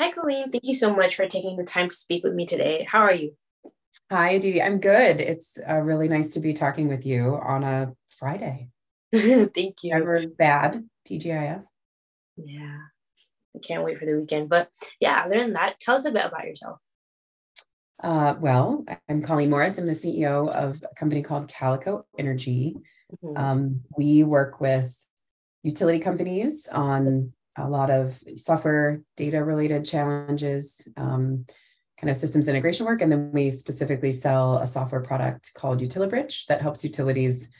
Hi, Colleen. Thank you so much for taking the time to speak with me today. How are you? Hi, Dee. I'm good. It's uh, really nice to be talking with you on a Friday. Thank you. Never bad, TGIF. Yeah, I can't wait for the weekend. But yeah, other than that, tell us a bit about yourself. Uh, well, I'm Colleen Morris. I'm the CEO of a company called Calico Energy. Mm-hmm. Um, we work with utility companies on a lot of software data related challenges, um, kind of systems integration work. And then we specifically sell a software product called UtiliBridge that helps utilities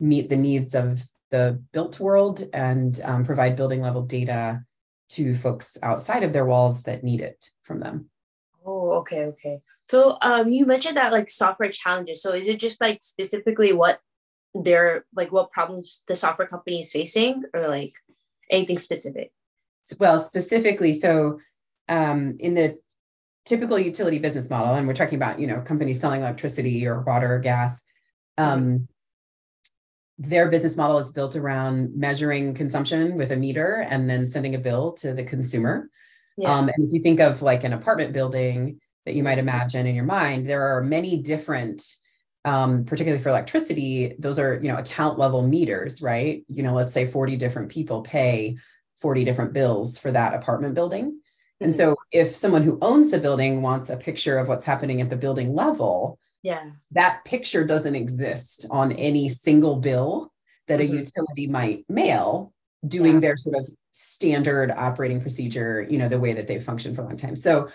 meet the needs of the built world and um, provide building level data to folks outside of their walls that need it from them. Oh, okay, okay. So um, you mentioned that like software challenges. So is it just like specifically what they're like what problems the software company is facing or like anything specific? Well specifically so um, in the typical utility business model and we're talking about you know companies selling electricity or water or gas um, their business model is built around measuring consumption with a meter and then sending a bill to the consumer. Yeah. um, and if you think of like an apartment building that you might imagine in your mind there are many different um, particularly for electricity those are you know account level meters right? You know let's say 40 different people pay 40 different bills for that apartment building. And mm-hmm. so if someone who owns the building wants a picture of what's happening at the building level, yeah. That picture doesn't exist on any single bill that mm-hmm. a utility might mail doing yeah. their sort of standard operating procedure, you know, the way that they've functioned for a long time. So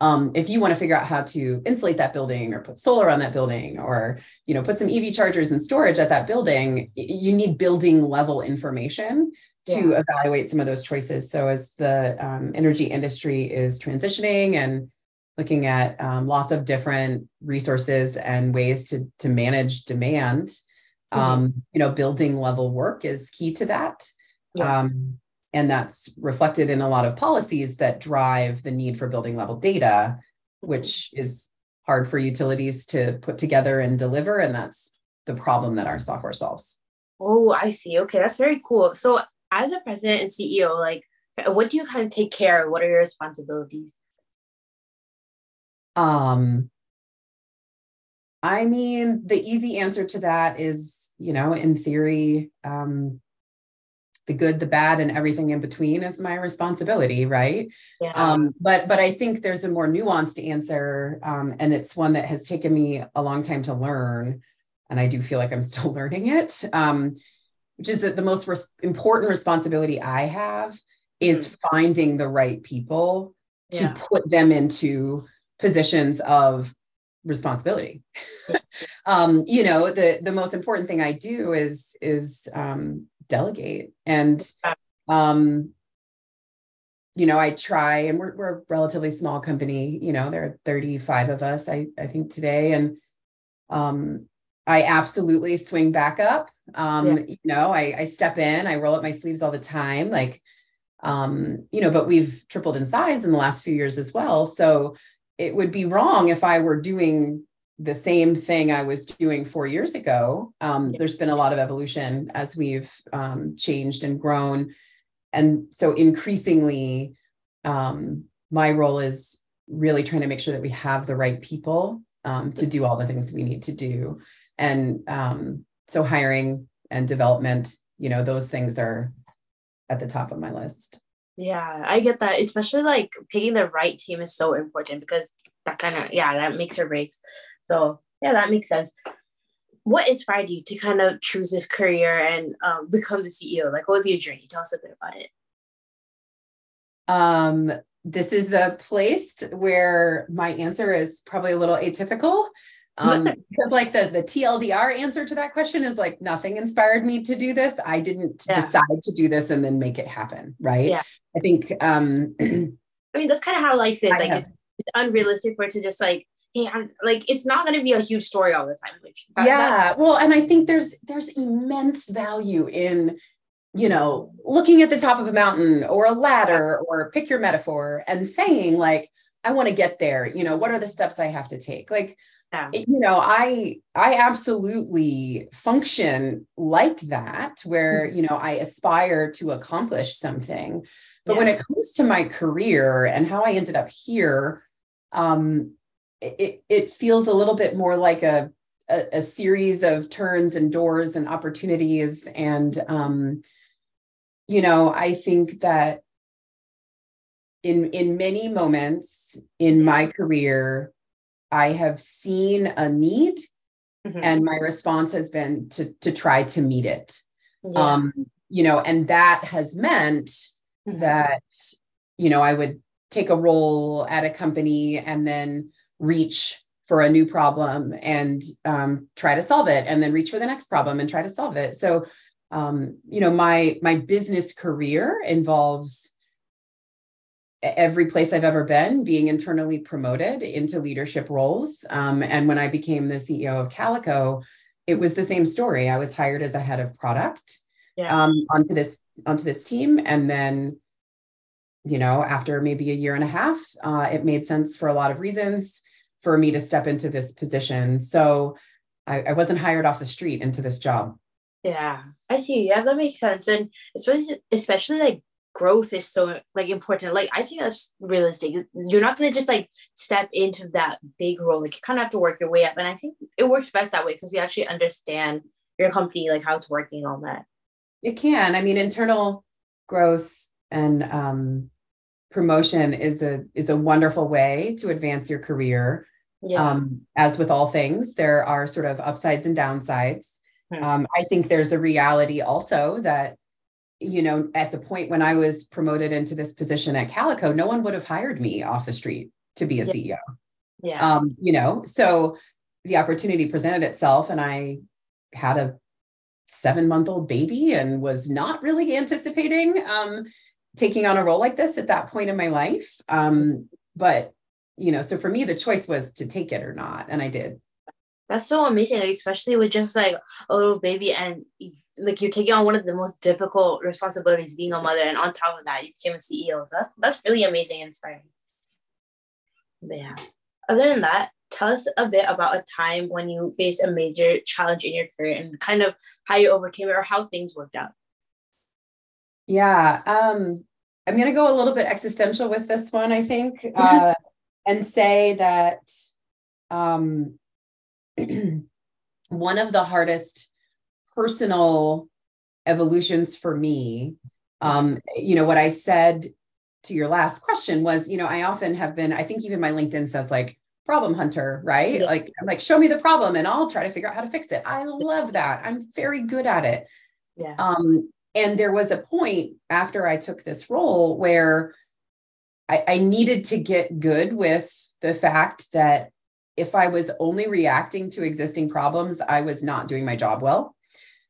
um, if you want to figure out how to insulate that building or put solar on that building or you know put some ev chargers and storage at that building you need building level information to yeah. evaluate some of those choices. So as the um, energy industry is transitioning and looking at um, lots of different resources and ways to to manage demand, mm-hmm. um, you know, building level work is key to that. Yeah. Um, and that's reflected in a lot of policies that drive the need for building level data, which is hard for utilities to put together and deliver. And that's the problem that our software solves. Oh, I see. Okay, that's very cool. So as a president and CEO, like what do you kind of take care of? What are your responsibilities? Um I mean, the easy answer to that is, you know, in theory, um, the good, the bad, and everything in between is my responsibility, right? Yeah. Um, but but I think there's a more nuanced answer, um, and it's one that has taken me a long time to learn, and I do feel like I'm still learning it. Um, which is that the most res- important responsibility I have is mm-hmm. finding the right people to yeah. put them into positions of responsibility. um, you know, the the most important thing I do is is um, delegate, and um, you know, I try, and we're we're a relatively small company. You know, there are thirty five of us, I I think today, and um, I absolutely swing back up. Um, yeah. You know, I, I step in, I roll up my sleeves all the time. Like, um, you know, but we've tripled in size in the last few years as well. So it would be wrong if I were doing the same thing I was doing four years ago. Um, yeah. There's been a lot of evolution as we've um, changed and grown. And so increasingly, um, my role is really trying to make sure that we have the right people um, to do all the things we need to do and um, so hiring and development you know those things are at the top of my list. Yeah i get that especially like picking the right team is so important because that kind of yeah that makes or breaks. So yeah that makes sense. What inspired you to kind of choose this career and um, become the ceo like what was your journey? Tell us a bit about it. Um this is a place where my answer is probably a little atypical um, because like the the TLDR answer to that question is like nothing inspired me to do this. I didn't yeah. decide to do this and then make it happen. Right. Yeah. I think um I mean that's kind of how life is. I like it's, it's, unrealistic for it to just like, hey, I'm like it's not gonna be a huge story all the time. Like that, yeah. That, well, and I think there's there's immense value in you know looking at the top of a mountain or a ladder or pick your metaphor and saying like I want to get there. You know, what are the steps I have to take? Like yeah. you know i i absolutely function like that where Mm-hmm. you know i aspire to accomplish something but Yeah. when it comes to my career and how i ended up here um it it feels a little bit more like a a, a series of turns and doors and opportunities and um you know i think that in in many moments in my career i have seen a need Mhm. and my response has been to to try to meet it Yeah. um you know and that has meant Mhm. that you know i would take a role at a company and then reach for a new problem and um, try to solve it and then reach for the next problem and try to solve it so um, you know my my business career involves every place I've ever been being internally promoted into leadership roles. Um, and when I became the CEO of Calico, it was the same story. I was hired as a head of product yeah. um, onto this onto this team, and then, you know, after maybe a year and a half, uh, it made sense for a lot of reasons for me to step into this position. So I, I wasn't hired off the street into this job. Yeah, I see. Yeah, that makes sense. And especially, especially like growth is so like important. Like I think that's realistic. You're not gonna just like step into that big role. Like you kind of have to work your way up. And I think it works best that way because you actually understand your company, like how it's working and all that. It can. I mean, internal growth and um, promotion is a is a wonderful way to advance your career. Yeah. Um, as with all things, there are sort of upsides and downsides. Hmm. Um, I think there's a reality also that, you know, at the point when I was promoted into this position at Calico, no one would have hired me off the street to be a Yeah. CEO. yeah. Um, you know, so the opportunity presented itself, and I had a seven month old baby and was not really anticipating um, taking on a role like this at that point in my life. Um, but, you know, so for me, the choice was to take it or not. And I did. That's so amazing, especially with just like a little baby and like you're taking on one of the most difficult responsibilities being a mother, and on top of that, you became a CEO. So that's that's really amazing and inspiring. But yeah. Other than that, tell us a bit about a time when you faced a major challenge in your career and kind of how you overcame it or how things worked out. Yeah. Um, I'm going to go a little bit existential with this one, I think, uh, and say that um, one of the hardest personal evolutions for me, um, you know, what I said to your last question was, you know, I often have been, I think even my LinkedIn says like problem hunter, right? Yeah. Like, I'm like, show me the problem and I'll try to figure out how to fix it. I love that. I'm very good at it. Yeah. Um, and there was a point after I took this role where I, I needed to get good with the fact that if I was only reacting to existing problems, I was not doing my job well.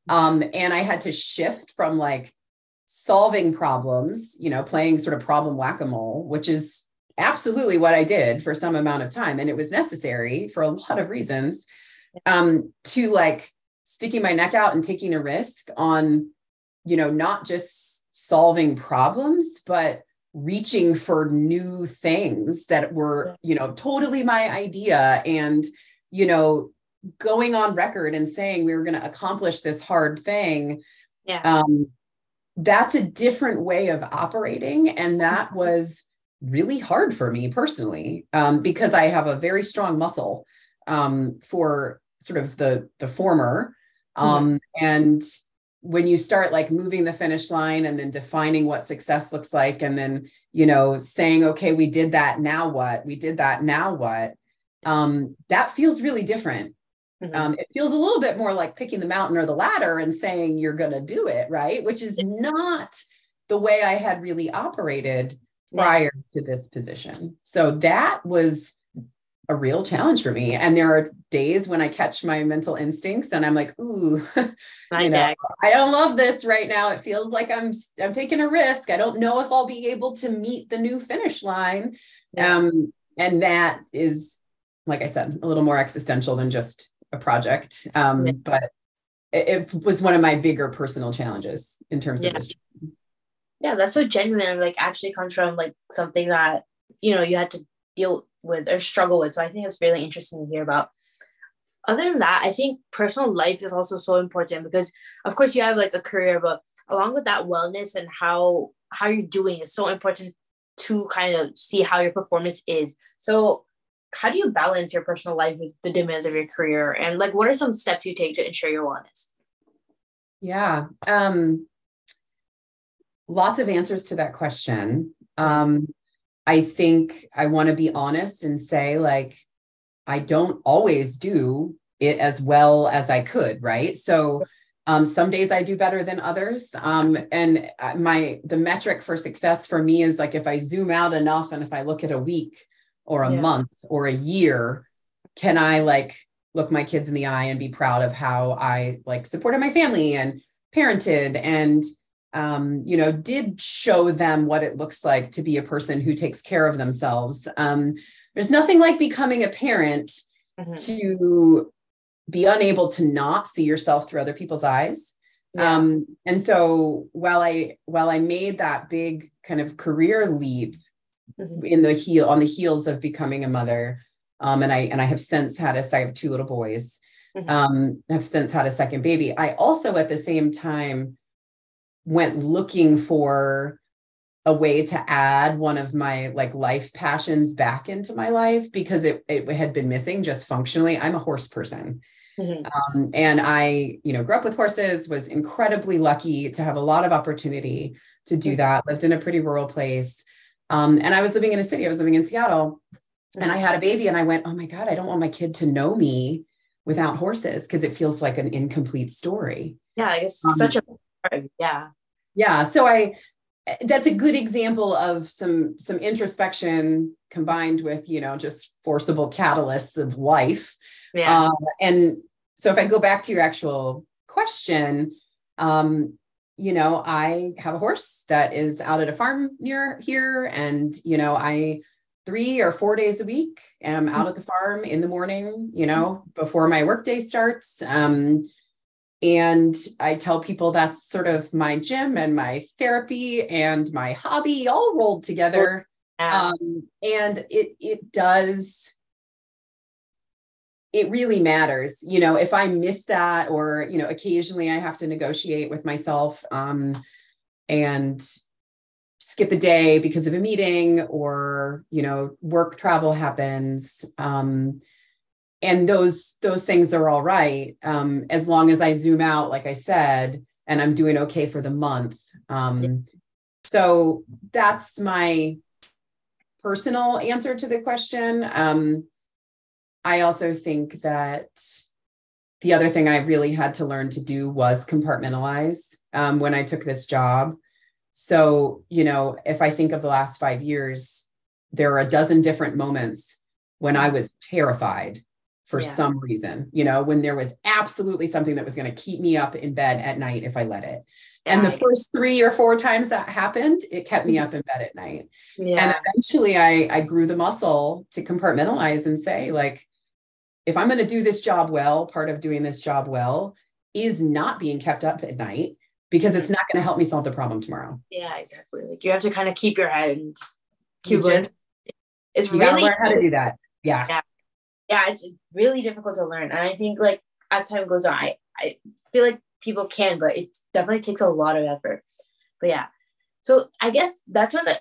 Um, and I had to shift from like solving problems, you know, playing sort of problem whack a mole, which is absolutely what I did for some amount of time. And it was necessary for a lot of reasons, um, to like sticking my neck out and taking a risk on, you know, not just solving problems, but reaching for new things that were, you know, totally my idea and, you know, going on record and saying we were going to accomplish this hard thing. Yeah. Um, that's a different way of operating. And that was really hard for me personally um, because I have a very strong muscle um, for sort of the the former. Um, And when you start like moving the finish line and then defining what success looks like, and then you know saying, okay, we did that. Now what? We did that. Now what? Um, that feels really different. Mhm. Um, it feels a little bit more like picking the mountain or the ladder and saying you're going to do it, right? Which is not the way I had really operated prior to this position. So that was a real challenge for me. And there are days when I catch my mental instincts and I'm like, ooh, you know. I don't love this right now. It feels like I'm I'm taking a risk. I don't know if I'll be able to meet the new finish line. Yeah. Um, and that is, like I said, a little more existential than just a project. Um, Yeah. but it, it was one of my bigger personal challenges in terms Yeah. of this. yeah that's so genuine like actually comes from like something that you know you had to deal with or struggle with so i think it's really interesting to hear about other than that, I think personal life is also so important because of course you have like a career, but along with that wellness and how how you're doing is so important to kind of see how your performance is. So how do you balance your personal life with the demands of your career? And like what are some steps you take to ensure your wellness? Yeah um lots of answers to that question. Um i think i want to be honest and say like i don't always do it as well as i could right? So um, some days I do better than others. Um, and uh, my the metric for success for me is like if I zoom out enough and if I look at a week, or a yeah. month or a year can i like look my kids in the eye and be proud of how i like supported my family and parented and um, you know did show them what it looks like to be a person who takes care of themselves um, there's nothing like becoming a parent mm-hmm. to be unable to not see yourself through other people's eyes yeah. um, and so while i while i made that big kind of career leap. In the heel on the heels of becoming a mother. Um, and I and I have since had a I have two little boys. Mm-hmm. Um, have since had a second baby. I also at the same time went looking for a way to add one of my like life passions back into my life because it, it had been missing just functionally. I'm a horse person. Mm-hmm. Um, and I, you know, grew up with horses, was incredibly lucky to have a lot of opportunity to do mm-hmm. that, lived in a pretty rural place. Um, and I was living in a city, I was living in Seattle, and I had a baby, and I went, Oh my God, I don't want my kid to know me without horses because it feels like an incomplete story. Yeah, it's um, such a yeah. Yeah. So I that's a good example of some some introspection combined with you know just forcible catalysts of life yeah. Um, and so if i go back to your actual question um, you know, I have a horse that is out at a farm near here. And, you know, I three or four days a week am out at the farm in the morning, you know, before my workday starts. Um, and I tell people that's sort of my gym and my therapy and my hobby all rolled together. Um, and it it does it really matters. You know if i miss that or you know occasionally i have to negotiate with myself um and skip a day because of a meeting or you know work travel happens um and those those things are all right um as long as i zoom out like i said and i'm doing okay for the month um so that's my personal answer to the question um I also think that the other thing I really had to learn to do was compartmentalize um, when I took this job. So, you know, if I think of the last five years, there are a dozen different moments when I was terrified for yeah. some reason, you know, when there was absolutely something that was going to keep me up in bed at night if I let it. And the first three or four times that happened, it kept me up in bed at night. Yeah. And eventually I, I grew the muscle to compartmentalize and say, like, if I'm going to do this job well, part of doing this job well is not being kept up at night because it's mm-hmm. not going to help me solve the problem tomorrow. Yeah, exactly. Like you have to kind of keep your head and keep it. It's you really learn how to do that. Yeah. yeah. Yeah. It's really difficult to learn. And I think like as time goes on, I, I feel like people can, but it definitely takes a lot of effort. But yeah. So I guess that's what the,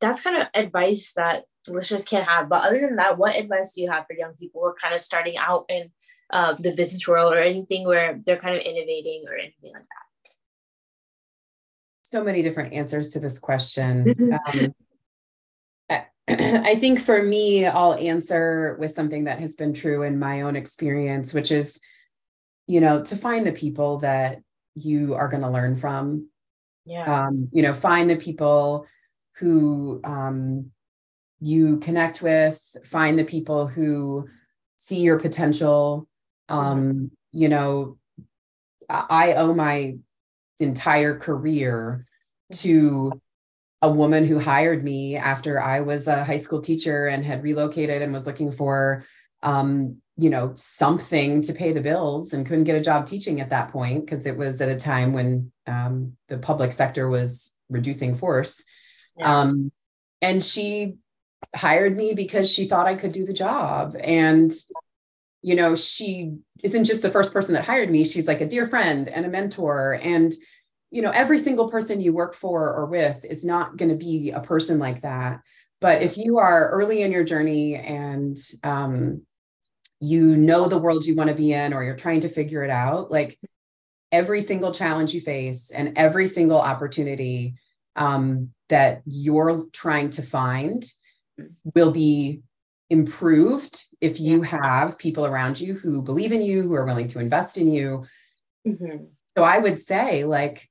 that's kind of advice that listeners can have. But other than that, what advice do you have for young people who are kind of starting out in uh, the business world or anything where they're kind of innovating or anything like that? So many different answers to this question. um, I think for me, I'll answer with something that has been true in my own experience, which is, you know, to find the people that you are going to learn from. Yeah. Um, you know, find the people who um, you connect with, find the people who see your potential. Um, you know, I owe my entire career to a woman who hired me after I was a high school teacher and had relocated and was looking for, um, you know, something to pay the bills and couldn't get a job teaching at that point because it was at a time when um, the public sector was reducing force. Yeah. Um, and she hired me because she thought I could do the job. And you know, she isn't just the first person that hired me. She's like a dear friend and a mentor. And, you know, every single person you work for or with is not going to be a person like that. But if you are early in your journey and um, you know the world you want to be in, or you're trying to figure it out, like every single challenge you face and every single opportunity um, that you're trying to find will be improved if you have people around you who believe in you, who are willing to invest in you. Mm-hmm. So I would say, like,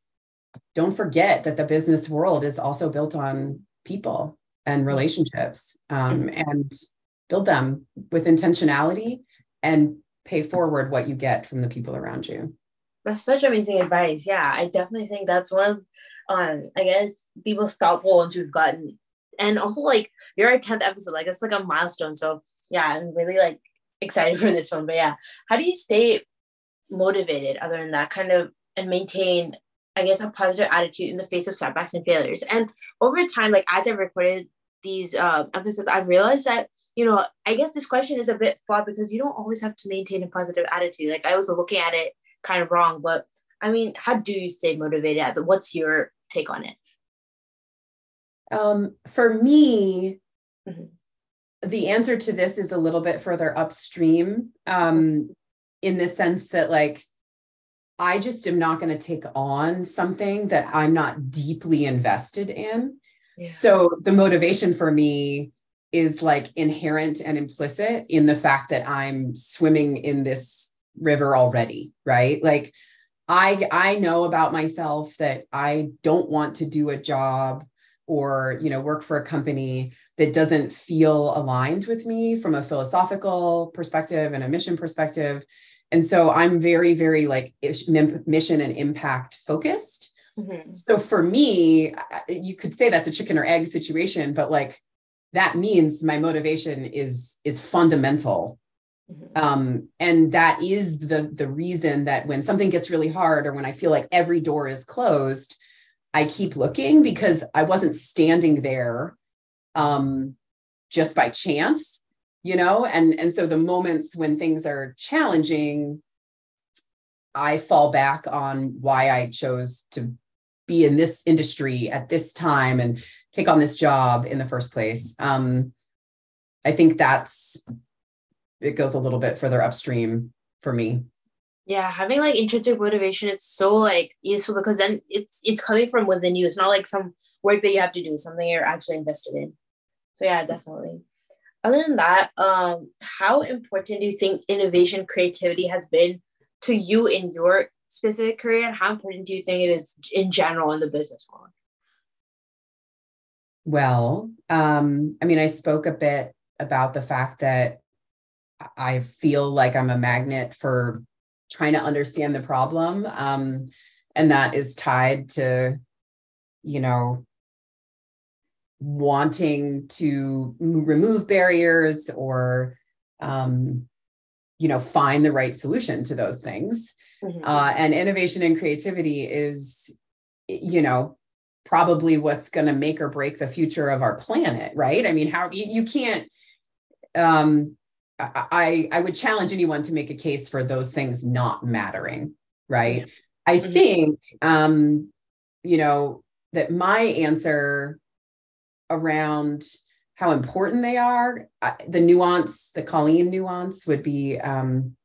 don't forget that the business world is also built on people and relationships um, and build them with intentionality and pay forward what you get from the people around you. That's such amazing advice. Yeah, I definitely think that's one of, um, I guess, the most thoughtful ones we've gotten. And also like you're our 10th episode. Like it's like a milestone. So yeah i'm really like excited for this one. But yeah how do you stay motivated other than that kind of and maintain i guess a positive attitude in the face of setbacks and failures? And over time like as i recorded these uh, episodes i realized that you know i guess this question is a bit flawed because you don't always have to maintain a positive attitude like i was looking at it kind of wrong but i mean how do you stay motivated at the, what's your take on it um, for me, mm-hmm. the answer to this is a little bit further upstream um, in the sense that, like, I just am not going to take on something that I'm not deeply invested in. So the motivation for me is like inherent and implicit in the fact that I'm swimming in this river already, right? Like I I know about myself that I don't want to do a job or you know work for a company that doesn't feel aligned with me from a philosophical perspective and a mission perspective. And so i'm very very like mission and impact focused mm-hmm. so for me you could say that's a chicken or egg situation but like that means my motivation is is fundamental mm-hmm. um, and that is the the reason that when something gets really hard or when i feel like every door is closed I keep looking because I wasn't standing there um, just by chance, you know? And, and so the moments when things are challenging, I fall back on why I chose to be in this industry at this time and take on this job in the first place. Um, I think that's, it goes a little bit further upstream for me. Yeah having like intrinsic motivation it's so like useful because then it's it's coming from within you. It's not like some work that you have to do something you're actually invested in. So yeah definitely. Other than that um how important do you think innovation creativity has been to you in your specific career and how important do you think it is in general in the business world well um i mean i spoke a bit about the fact that I feel like I'm a magnet for trying to understand the problem. Um, and that is tied to, you know, wanting to remove barriers or, um, you know, find the right solution to those things. Mm-hmm. Uh, and innovation and creativity is, you know, probably what's going to make or break the future of our planet, right? I mean, how you, you can't, um, I, I would challenge anyone to make a case for those things not mattering, right? I mm-hmm. think, um, you know, that my answer around how important they are, the nuance, the Colleen nuance would be um,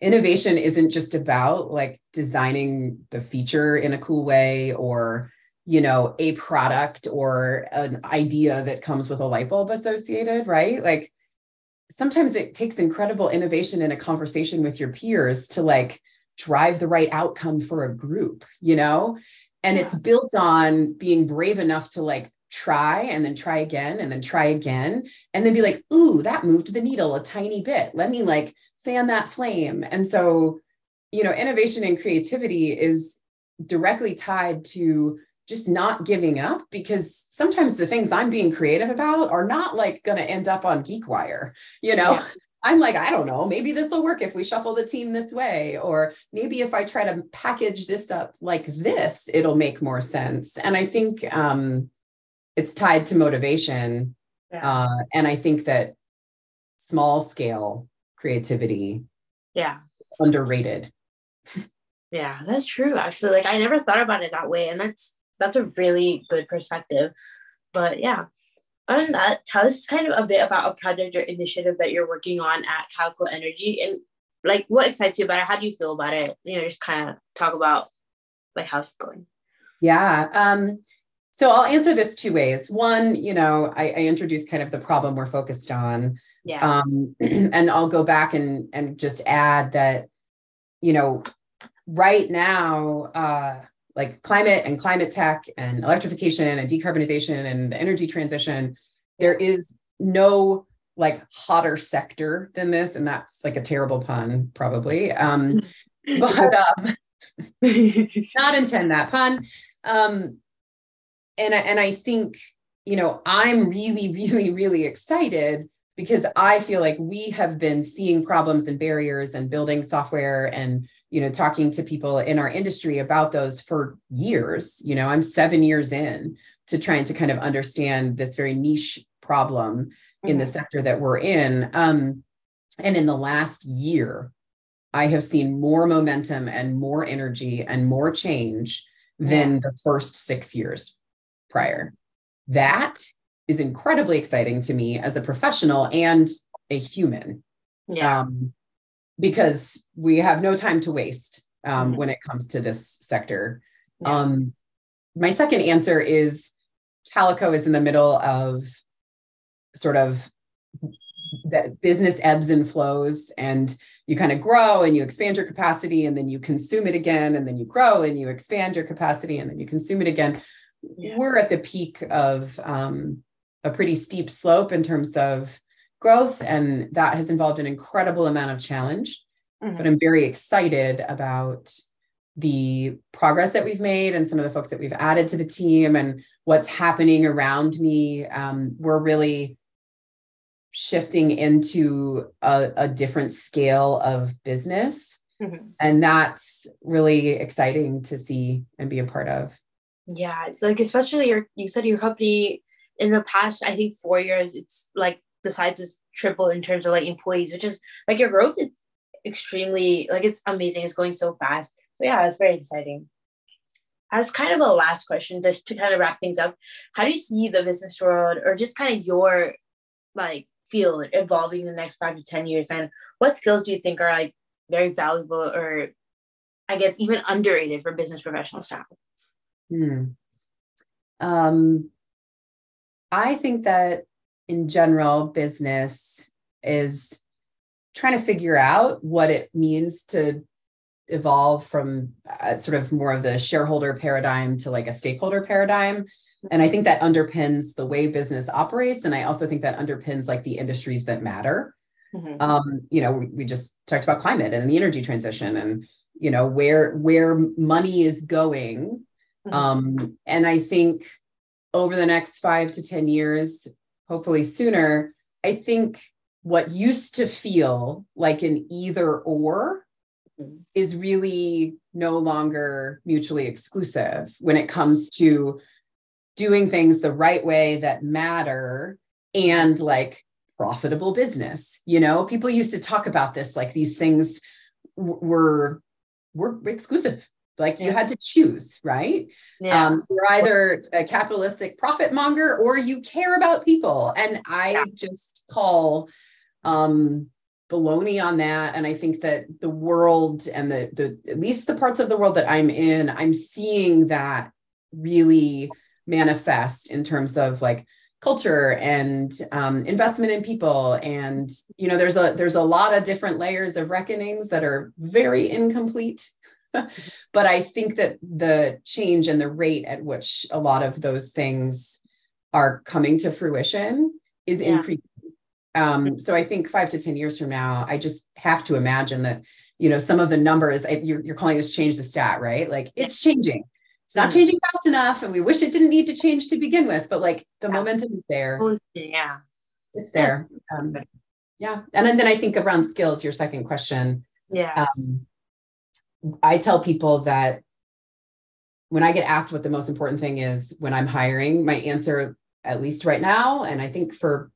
innovation isn't just about like designing the feature in a cool way or you know a product or an idea that comes with a light bulb associated right like sometimes it takes incredible innovation in a conversation with your peers to like drive the right outcome for a group, you know? And yeah. it's built on being brave enough to like try and then try again and then try again and then be like, ooh, that moved the needle a tiny bit. Let me like fan that flame. And so, you know, innovation and creativity is directly tied to just not giving up because sometimes the things I'm being creative about are not like going to end up on GeekWire. You know, yeah. I'm like, I don't know, maybe this will work if we shuffle the team this way, or maybe if I try to package this up like this, it'll make more sense. And I think um, it's tied to motivation. Yeah. Uh, and I think that small scale creativity. Yeah. Underrated. Yeah that's true actually like i never thought about it that way and that's that's a really good perspective but yeah. Other than that tell us kind of a bit about a project or initiative that you're working on at calico energy and like what excites you about it? How do you feel about it? You know just kind of talk about like how's it going. Yeah um so I'll answer this two ways. One, you know, I, I introduced kind of the problem we're focused on. Yeah. Um, and I'll go back and and just add that, you know, right now, uh, like climate and climate tech and electrification and decarbonization and the energy transition, there is no like hotter sector than this. And that's like a terrible pun, probably. Um, but um, not intend that pun. Um, and I, and I think you know I'm really really really excited because I feel like we have been seeing problems and barriers and building software and you know talking to people in our industry about those for years you know I'm 7 years in to trying to kind of understand this very niche problem mm-hmm. in the mm-hmm. sector that we're in um, and in the last year I have seen more momentum and more energy and more change than the first 6 years prior. That is incredibly exciting to me as a professional and a human. Yeah. Um, because we have no time to waste um, mm-hmm. when it comes to this sector. Yeah. Um, my second answer is Calico is in the middle of sort of the business ebbs and flows and you kind of grow and you expand your capacity and then you consume it again and then you grow and you expand your capacity and then you consume it again yeah. we're at the peak of um, a pretty steep slope in terms of growth, and that has involved an incredible amount of challenge. Mm-hmm. But I'm very excited about the progress that we've made and some of the folks that we've added to the team and what's happening around me. Um, we're really shifting into a, a different scale of business. Mm-hmm. And that's really exciting to see and be a part of. Yeah, like especially your you said your company in the past, I think four years, it's like the size is triple in terms of like employees, which is like your growth is extremely like it's amazing. It's going so fast. So yeah, it's very exciting. As kind of a last question, just to kind of wrap things up, how do you see the business world or just kind of your like field evolving in the next five to ten years? And what skills do you think are like very valuable or I guess even underrated for business professionals to? Hmm. Um, I think that in general, business is trying to figure out what it means to evolve from uh, sort of more of the shareholder paradigm to like a stakeholder paradigm. And I think that underpins the way business operates. And I also think that underpins like the industries that matter. Mm-hmm. Um, you know, we, we just talked about climate and the energy transition and you know where where money is going Mm-hmm. Um, and I think over the next five to 10 years, hopefully sooner, I think what used to feel like an either or mm-hmm. is really no longer mutually exclusive when it comes to doing things the right way that matter and like profitable business you know people used to talk about this like these things were were exclusive like you had to choose, right? Yeah. Um, you're either a capitalistic profit monger or you care about people. And I yeah. just call um, baloney on that. And I think that the world and the the at least the parts of the world that I'm in, I'm seeing that really manifest in terms of like culture and um, investment in people and you know there's a there's a lot of different layers of reckonings that are very incomplete but I think that the change and the rate at which a lot of those things are coming to fruition is yeah. increasing. Um, so I think five to 10 years from now, I just have to imagine that, you know, some of the numbers you're, you're calling this change the stat, right? Like it's changing. It's not mm-hmm. changing fast enough. And we wish it didn't need to change to begin with, but like the yeah. momentum is there. Yeah. It's there. Um, yeah. And then, then I think around skills, your second question. Yeah. Um, I tell people that when I get asked what the most important thing is when I'm hiring, my answer, at least right now, and I think for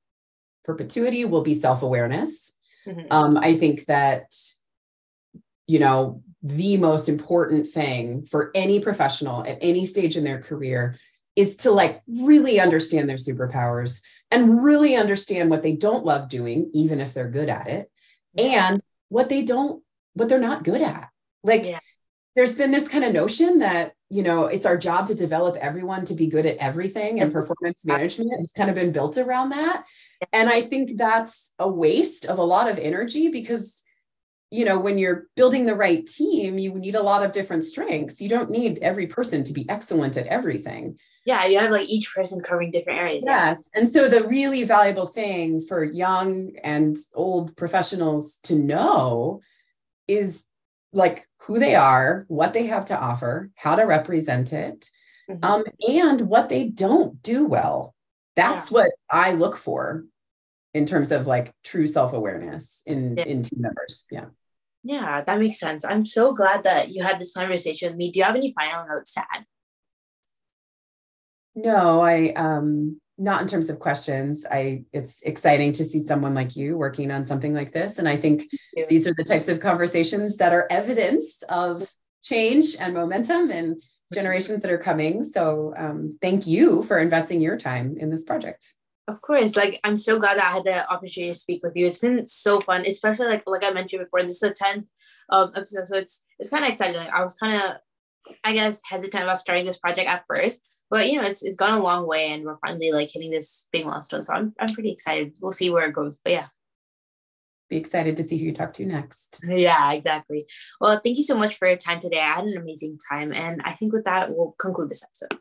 perpetuity, will be self awareness. Mm-hmm. Um, I think that, you know, the most important thing for any professional at any stage in their career is to like really understand their superpowers and really understand what they don't love doing, even if they're good at it, and what they don't, what they're not good at. Like, yeah. there's been this kind of notion that, you know, it's our job to develop everyone to be good at everything, and mm-hmm. performance management has kind of been built around that. And I think that's a waste of a lot of energy because you know when you're building the right team you need a lot of different strengths. You don't need every person to be excellent at everything. Yeah you have like each person covering different areas. Yes. And so the really valuable thing for young and old professionals to know is like who they are what they have to offer how to represent it mm-hmm. um, and what they don't do well that's yeah. what i look for in terms of like true self-awareness in yeah. in team members yeah yeah, that makes sense. I'm so glad that you had this conversation with me. Do you have any final notes to add? No, I um not in terms of questions. I it's exciting to see someone like you working on something like this and I think these are the types of conversations that are evidence of change and momentum and generations that are coming. So um, thank you for investing your time in this project. Of course, like I'm so glad that I had the opportunity to speak with you. It's been so fun, especially like like I mentioned before. This is the tenth um, episode, so it's it's kind of exciting. Like I was kind of, I guess, hesitant about starting this project at first, but you know, it's it's gone a long way, and we're finally like hitting this big milestone. So I'm I'm pretty excited. We'll see where it goes, but yeah. Be excited to see who you talk to next. Yeah, exactly. Well, thank you so much for your time today. I had an amazing time, and I think with that, we'll conclude this episode.